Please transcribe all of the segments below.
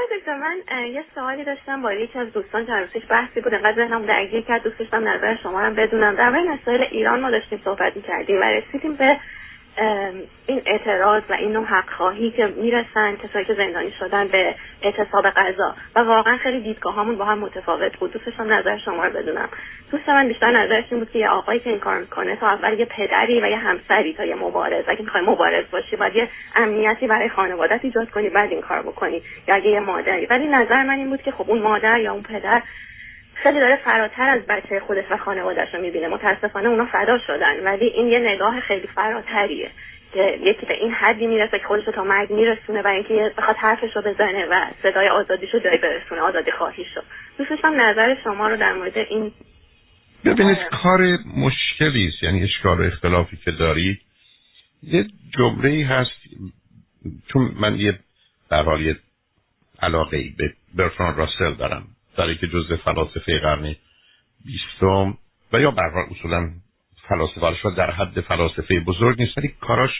آقای دکتر من یه سوالی داشتم با یکی از دوستان چند روزش بحثی بود انقدر ذهنم درگیر کرد دوست داشتم نظر شما رو بدونم. در مورد مسائل ایران ما داشتیم صحبت کردیم و رسیدیم به این اعتراض و این نوع حق خواهی که می‌رسن کسایی که زندانی شدن به اعتصاب غذا. و واقعا خیلی دیدگاه همون با هم متفاوت بود. دوستشم نظر شما رو بدونم. دوست من بیشتر نظرش این بود که یه آقایی که این کار می‌کنه تا اول یه پدری و یه همسری تا یه مبارز. اگه می‌خوای مبارز باشی باید یه امنیتی برای خانوادت ایجاد کنی بعد این کار بکنی. یا اگه یه مادری. ولی نظر من این بود که خب اون مادر یا اون پدر خیلی داره فراتر از بچه خودش و خانوادهش رو می‌بینه. متاسفانه اونا فدا شدن. ولی این یه نگاه خیلی فراتریه که یکی به این حدی می‌رسه که خودش رو تا مرگ میرسونه و اینکه بخواد حرفش رو بزنه و صدای آزادیش رو جایی برسونه آزادی خواهیش رو. دوست نظر شما رو در مورد این ببینید کار مشکلی است. یعنی اشکال و اختلافی که دارید یه جمله هست. چون من یه در حال یه علاقه به برتران راسل دارم. در که جزء فلاسفه قرن بیستم و یا برحال اصولا فلاسفه در حد فلاسفه بزرگ نیست ولی کاراش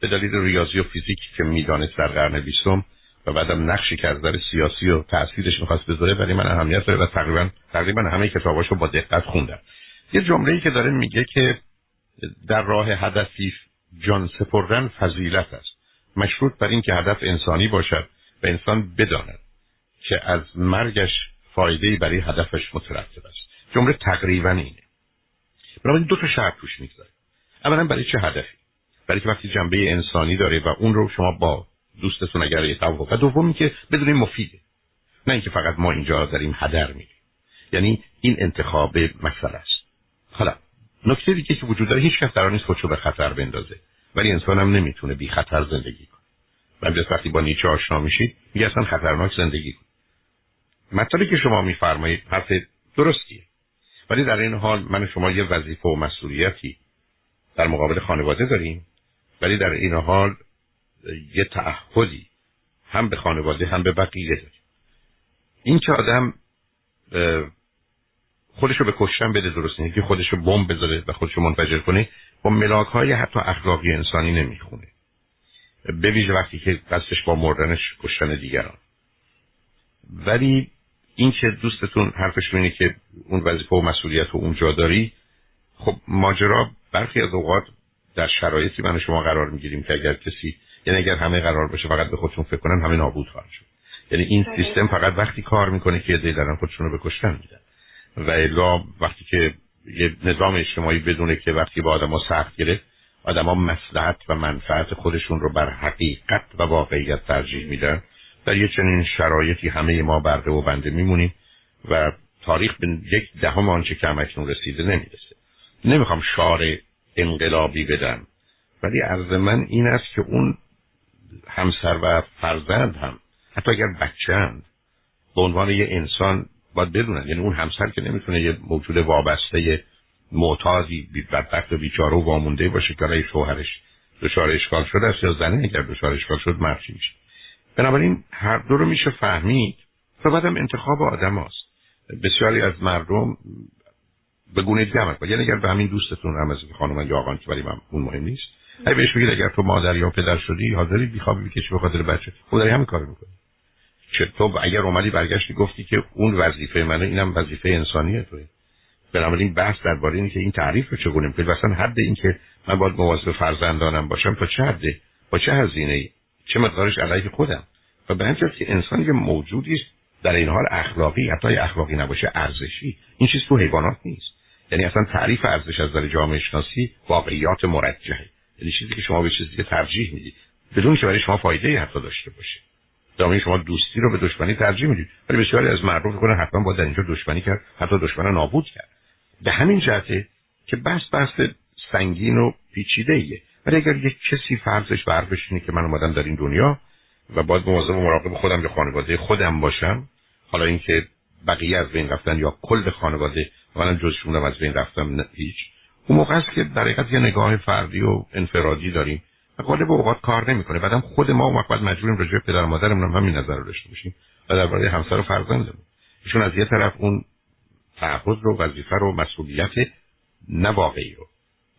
به دلیل ریاضی و فیزیک که می‌دانست در قرن بیستم و بعدم نقشی که از در سیاسی و تاثیرش می‌خواست بذاره ولی من اهمیت داره و تقریبا تقریبا همه کتاباشو با دقت خوندم. یه جمله که داره میگه که در راه هدفی جان سپردن فضیلت است. مشروط بر این که هدف انسانی باشد و انسان بداند که از مرگش فایده برای هدفش مترتب است. جمله تقریبا اینه. بنابراین دو تا شرط توش می‌گذاره اولا برای چه هدفی؟ برای که وقتی جنبه انسانی داره و اون رو شما با دوستتون اگر یه توافق و دومی که بدونیم مفیده. نه اینکه فقط ما اینجا داریم هدر میریم یعنی این انتخاب مسئله است. حالا نکته دیگه که وجود داره هیچ کس قرار نیست خودشو به خطر بندازه. ولی انسان هم نمی‌تونه بی خطر زندگی کنه. من وقتی با نیچه آشنا میشید میگه اصلا خطرناک زندگی کن. مطلبی که شما میفرمایید حرف درستیه. ولی در این حال من شما یه وظیفه و مسئولیتی در مقابل خانواده داریم. ولی در این حال یه تعهدی هم به خانواده هم به بقیه داریم. این که آدم خودش رو به کشتن بده درست نیست که خودش رو بمب بذاره و خودش رو منفجر کنه با ملاک های حتی اخلاقی انسانی نمی‌خونه. به وقتی که قصدش با مردنش کشتن دیگران. ولی این که دوستتون حرفش اینه که اون وظیفه و مسئولیت رو اونجا داری خب ماجرا برخی از اوقات در شرایطی من شما قرار می‌گیریم که اگر کسی یعنی اگر همه قرار باشه فقط به خودشون فکر کنن همه نابود خواهد شد. یعنی این سیستم فقط وقتی کار می‌کنه که یه دارن خودشون رو بکشتن میدن. و الا وقتی که یه نظام اجتماعی بدونه که وقتی با آدما سخت گرفت آدما مصلحت و منفعت خودشون رو بر حقیقت و واقعیت ترجیح میدن. در یه چنین شرایطی همه ما برده و بنده میمونیم و تاریخ به یک دهم آنچه که همکنون رسیده نمی‌رسه. نمی‌خوام شعار انقلابی بدم ولی عرض من این است که اون همسر و فرزند هم حتی اگر بچه‌اند به عنوان یه انسان باید بدونن. یعنی اون همسر که نمی‌تونه یه موجود وابسته معتادی بدبخت و بیچاره و وامونده باشه که شوهرش دچار اشکال شده است یا زنه اگر دچار اشکال شد مرچی میشه. بنابراین هر دو رو میشه فهمید. بعدم انتخاب آدم هست. بسیاری از مردم به گونه دیگه عمل یعنی اگر به همین دوستتون هم از خانم یا آقان که ولی من اون مهم نیست. اگه بهش بگید اگر تو مادر یا پدر شدی حاضری بیخوابی بکشی به خاطر بچه. خود داری همین کارو می‌کنی. چه تو اگر اومدی برگشتی گفتی که اون وظیفه منه اینم وظیفه انسانیه توی بنابراین بحث درباره اینه که این تعریف رو چگونه می‌کنی؟ مثلا حد این که من باید مواظب فرزندانم باشم تا چه حده؟ با چه هزینه چه مقدارش علیه خودم. و به همین که انسان یه موجودی در این حال اخلاقی حتی اخلاقی نباشه ارزشی. این چیز تو حیوانات نیست. یعنی اصلا تعریف ارزش از در جامعه شناسی واقعیات مرجحه یعنی چیزی که شما به چیزی ترجیح می‌دید بدون که برای شما فایده حتی داشته باشه. جامعه شما دوستی رو به دشمنی ترجیح می‌دید ولی بسیاری از مردم فکر حتما با در اینجا دشمنی کرد حتی دشمن نابود کرد. به همین جهته که بس بس سنگین و پیچیده ایه ولی اگر یک کسی فرضش برفش اینه که من اومدم در این دنیا و باید مواظب و مراقب خودم یا خانواده خودم باشم حالا اینکه بقیه از بین رفتن یا کل خانواده من جزشونم از بین رفتم هیچ. اون موقع است که در حقیقت یه نگاه فردی و انفرادی داریم و به اوقات کار نمی‌کنه بعدم خود ما اون وقت مجبوریم راجع پدر و مادرمون هم همین نظر رو داشته باشیم و درباره همسر و فرزندمون. ایشون از یه طرف اون تعهد رو وظیفه رو مسئولیت نه واقعی رو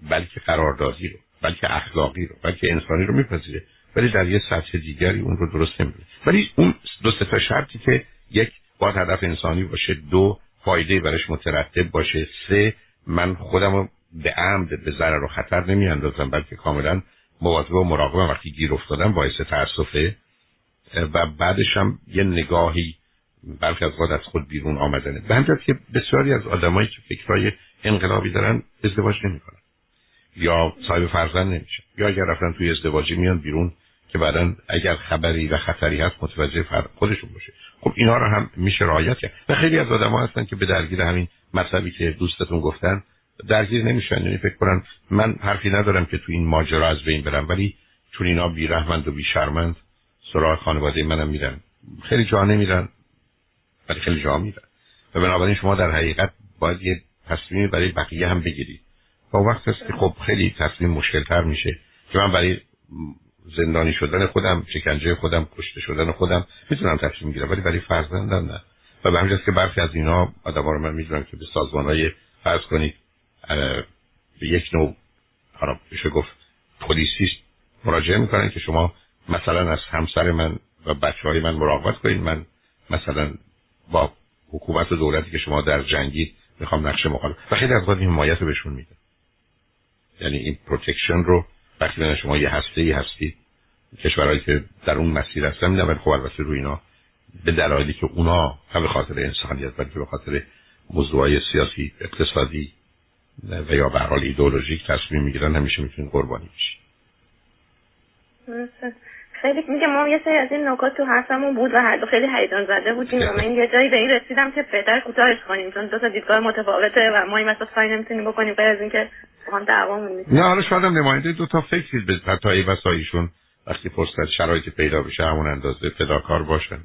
بلکه قراردادی رو. بلکه اخلاقی رو بلکه انسانی رو میپذیره. ولی در یه سطح دیگری اون رو درست نمی‌بینه ولی اون دو تا شرطی که یک با هدف انسانی باشه. دو فایده برش مترتب باشه. سه من خودم رو به عمد به ضرر و خطر نمیاندازم بلکه کاملا مواظب و مراقبم. وقتی گیر افتادم باعث تاسفه و بعدش هم یه نگاهی برخی از از خود بیرون آمدنه. به همجرد که بسیاری از آدمایی که فکرهای انقلابی دارن ازدواج نمی‌کنن. یا صاحب فرزند نمیشن یا اگر رفتن توی ازدواجی میان بیرون که بعدا اگر خبری و خطری هست متوجه فرق خودشون باشه. خب اینا رو هم میشه رعایت کرد. و خیلی از آدم ها هستن که به درگیر همین مطلبی که دوستتون گفتن درگیر نمیشن. یعنی فکر کنن من حرفی ندارم که تو این ماجرا از بین برم ولی چون اینا بیرحمند و بیشرمند سراغ خانواده منم میرن. خیلی جا نمیرن ولی خیلی جا میرن. و بنابراین شما در حقیقت باید یه تصمیمی برای بقیه هم بگیرید. با وقت است که خب خیلی تصمیم مشکلتر میشه. که من برای زندانی شدن خودم شکنجه خودم کشته شدن خودم می‌تونم تصمیم بگیرم ولی برای فرزندم نه. و به همجاست که برخی از اینا آدم رو من می‌دونم که به سازمان های فرض کنید به یک نوع حالا بشه گفت پلیسیست مراجعه می‌کنن که شما مثلا از همسر من و بچه های من مراقبت کنید. من مثلا با حکومت و دولتی که شما در جنگی می‌خوام نقش مخالف و خیلی از حمایت بهشون میده یعنی این protection رو وقتی شما یه هسته ای هستید کشورهایی که در اون مسیر هستن میدن ولی خب البته روی اینا به دلایلی که اونا هم به خاطر انسانیت بلکه به خاطر موضوعای سیاسی اقتصادی و یا به حال ایدئولوژیک تصمیم می‌گیرن همیشه می‌تونین قربانی بشین خیلی میگه ما یه سری از این نکات تو حرفمون بود و هر دو خیلی هیجان زده بودیم و من یه جایی به این رسیدم که بهتر کوتاهش کنیم چون دو تا دیدگاه متفاوته و ما این مثلا کاری نمی‌تونیم بکنیم. غیر از اینکه هم دعوامون نه حالا شاید هم نماینده دو تا فکر به تایی و سایشون وقتی فرصت شرایطی پیدا بشه همون اندازه فداکار باشن.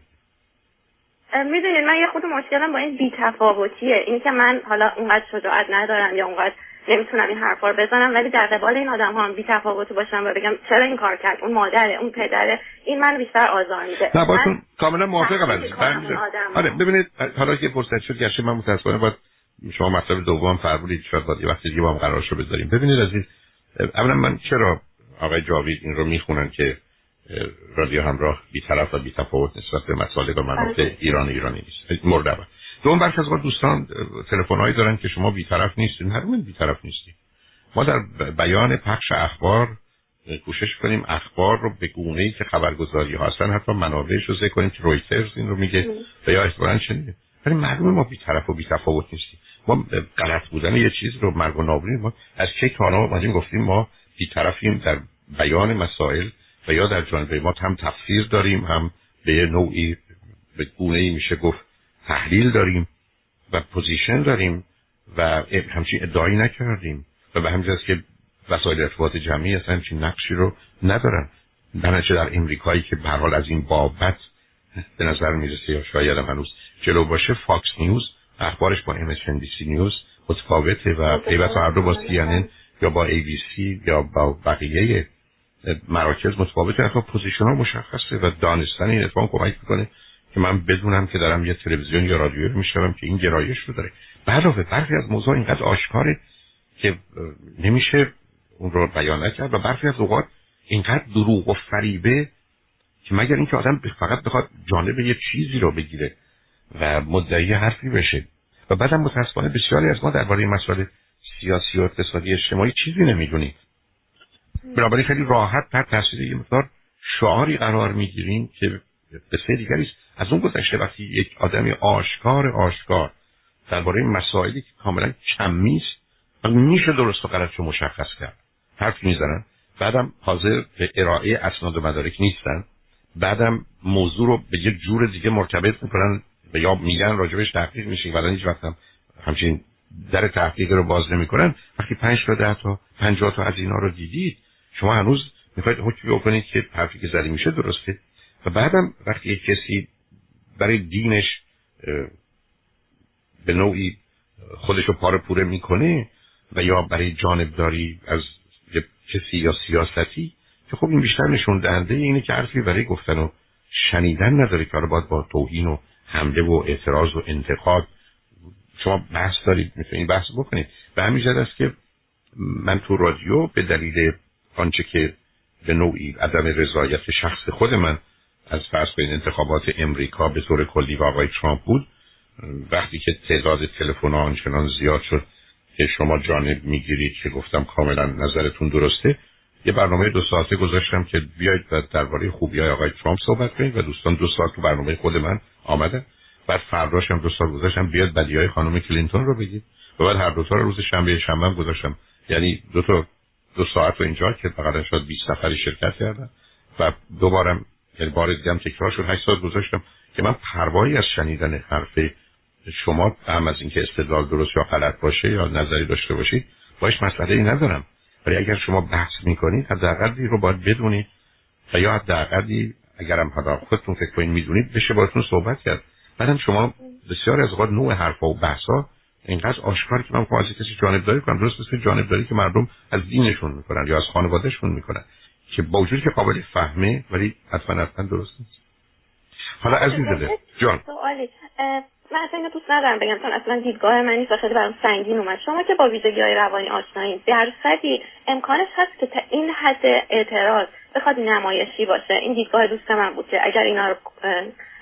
می‌دونید من یه خود مشکلم با این بیتفاوتیه. این که من حالا اونقدر شجاعت ندارم یا اونقدر نمی‌تونم این حرفا رو بزنم ولی در قبال این آدم ها هم بی تفاوت باشم و بگم چرا این کار کرد؟ اون مادره اون پدره این من بیشتر آزار میده. نه باتون کاملا موافقم از آره ببینید حالا که فرصت شد گرچه من متاسفانه باید شما مطلب دوم فرمودید شاید باید وقتی دیگه با هم قرارشو بذاریم. ببینید عزیز اولا من چرا آقای جاوید این رو می‌خونن که رادیو همراه بیطرف و بیتفاوت نسبت به مسائل و منافع بله. ایران ایرانی نیست. مورد اول. دوم برخی از دوستان تلفن‌هایی دارن که شما بیطرف نیستین هر بیطرف نیستیم. ما در بیان پخش اخبار کوشش کنیم اخبار رو به گونه ای که خبرگزاری ها هستن حتی منابعش رو ذکر کنیم که رویترز این رو میگه و یا احتمالاً شنیده ولی معلومه ما بیطرف و بیتفاوت نیستیم. ما غلط بودن یه چیز رو مرگ و نابودی ما از چه تانا اومدیم گفتیم ما بیطرفیم در بیان مسائل و یا در جانب ما هم تفسیر داریم هم به نوعی به گونه میشه گفت تحلیل داریم و position داریم و همچین ادعایی نکردیم و به همین که وسایل ارتباط جمعی اصلا همچین نقشی رو ندارن. بنابراین در امریکایی که به از این بابت به نظر می‌رسه یا شاید هم هنوز جلو باشه فاکس نیوز اخبارش با MSNBC نیوز متفاوته و پیوست هر دو با CNN یا با ABC یا با بقیه مراکز متفاوته. اصلا position ها مشخصه و دانستن این اتفاق کمک می‌کنه که من بدونم که دارم یه تلویزیون یا رادیو رو میشنوم که این گرایش رو داره. علاوه برخی از موضوع اینقدر آشکاره که نمیشه اون رو بیان نکرد و برخی از اوقات اینقدر دروغ و فریبه که مگر اینکه آدم فقط بخواد جانب یه چیزی رو بگیره و مدعی حرفی بشه. و بعدم متاسفانه بسیاری از ما درباره مسائل سیاسی و اقتصادی اجتماعی چیزی نمی‌دونیم. بنابراین خیلی راحت تر تاثیر یه مقدار شعاری قرار می‌گیریم که قصه دیگری است. از اون گذشته وقتی یک آدمی آشکار آشکار درباره مسائلی که کاملا کمی است میشه درست و غلط رو مشخص کرد. حرف می‌زنن. بعدم حاضر به ارائه اسناد و مدارک نیستن. بعدم موضوع رو به یه جور دیگه مرتبط می‌کنن. و یا میگن راجبش تحقیق میشه. ولی هیچ وقت هم همچین در تحقیق رو باز نمی‌کنن. وقتی پنج تا ده تا پنجاه تا از اینا رو دیدید شما هنوز می‌خواید حکمی بکنید که حرفی که زدی میشه درسته. و بعدم وقتی یک کسی برای دینش به نوعی خودش رو پاره پوره می‌کنه و یا برای جانبداری از کسی یا سیاستی که خب این بیشتر نشون دهنده اینه که حرفی برای گفتن و شنیدن نداره. که باید با توهین و حمله و اعتراض و انتقاد. شما بحث دارید می‌تونید بحث بکنید. به همین است که من تو رادیو به دلیل آنچه که به نوعی عدم رضایت شخص خود من از فرض این انتخابات امریکا به طور کلی و آقای ترامپ بود وقتی که تعداد تلفن آنچنان زیاد شد که شما جانب می‌گیرید که گفتم کاملا نظرتون درسته یه برنامه دو ساعته گذاشتم که بیاید و درباره خوبی های آقای ترامپ صحبت کنید و دوستان دو ساعت تو برنامه خود من آمدن بعد فرداشم دو سال گذاشتم. بیاد بدی های خانم کلینتون رو بگید. و بعد هر دو تا رو روز شنبه شنبه هم گذاشتم. یعنی دو تا دو ساعت رو اینجا که فقط شاید 20 نفری شرکت کردن. و دوبارم یعنی بار دیگه هم تکرار شد. 8 ساعت گذاشتم که من پروایی از شنیدن حرف شما هم از اینکه استدلال درست یا غلط باشه یا نظری داشته باشید باش مسئله ای ندارم. ولی اگر شما بحث می‌کنید حداقلی رو باید بدونید. و یا حداقلی اگرم حالا خودتون فکر کنید می‌دونید بشه باتون صحبت کرد. بعدم شما بسیار از اوقات نوع حرفا و بحثا اینقدر آشکار که من خواهم از کسی جانبداری کنم. درست مثل جانبداری که مردم از دینشون می‌کنن یا از خانوادهشون می‌کنن. که با وجودی که قابل فهمه ولی حتما حتما درست نیست. حالا عزیز دل جان. من اصلا اینو دوست ندارم بگم چون اصلا دیدگاه من نیست و خیلی برام سنگین اومد. شما که با ویژگی های روانی آشنایید درصدی امکانش هست که تا این حد اعتراض بخواد نمایشی باشه. این دیدگاه دوست من بود که اگر اینا رو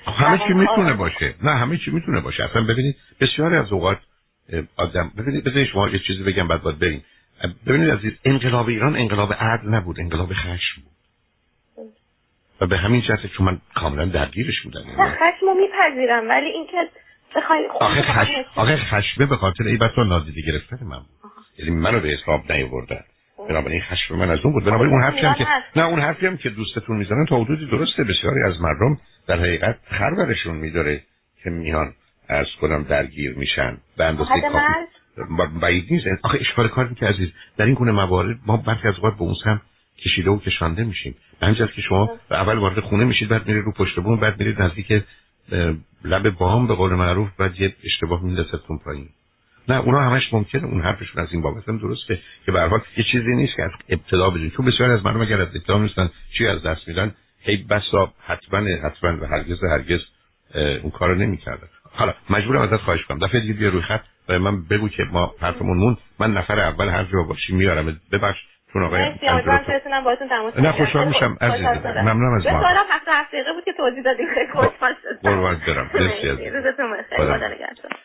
همه چی می‌تونه باشه. نه همه چی می‌تونه باشه. اصلا ببینید بسیاری از اوقات آدم ببینید بذارید شما یه چیزی بگم بعد باید بریم. ببینید عزیز انقلاب ایران انقلاب عدل نبود انقلاب خشم بود. و به همین جهت چون من کاملا درگیرش بودم. خشم رو میپذیرم ولی اینکه آخه خش... آخه خشمه به خاطر ایبت و نادیده گرفتن من. یعنی منو به حساب نیاوردن. بنابراین خشم من از اون بود. بنابراین اون حرفی هم که نه اون حرفی هم که دوستتون می‌زنن تا حدودی درسته. بسیاری از مردم در حقیقت خرورشون میداره که میان از کنم درگیر میشن. به اندازه کافی بعید نیست. آخه اشکال کاری که عزیز در این گونه موارد ما برخی از اوقات به اون هم کشیده و کشانده میشیم. همینجاست که شما اول وارد خونه میشید بعد میرید رو پشت بون بعد میرید نزدیک لب بام به قول معروف بعد یه اشتباه میندازتون پایین. نه اونا همش ممکنه اون حرفشون از این بابت هم درسته که به هر یه چیزی نیست که از ابتدا بدونید چون بسیار از مردم اگر از ابتدا نیستن چی از دست میدن هی بسا حتما حتما و هرگز هرگز اون کارو نمی‌کردن. حالا مجبورم ازت خواهش کنم. دفعه دیگه بیا روی خط و من بگو که ما حرفمون مون من نفر اول هر جا باشی میارم. ببخش. چون آقای نه خوشحال میشم. عزیز ممنونم از ما. سوالم هفته هفته بود که توضیح دادیم. خیلی خوشحال شدم. قربان برم. مرسی از روزتون بخیر. خدا نگهدار.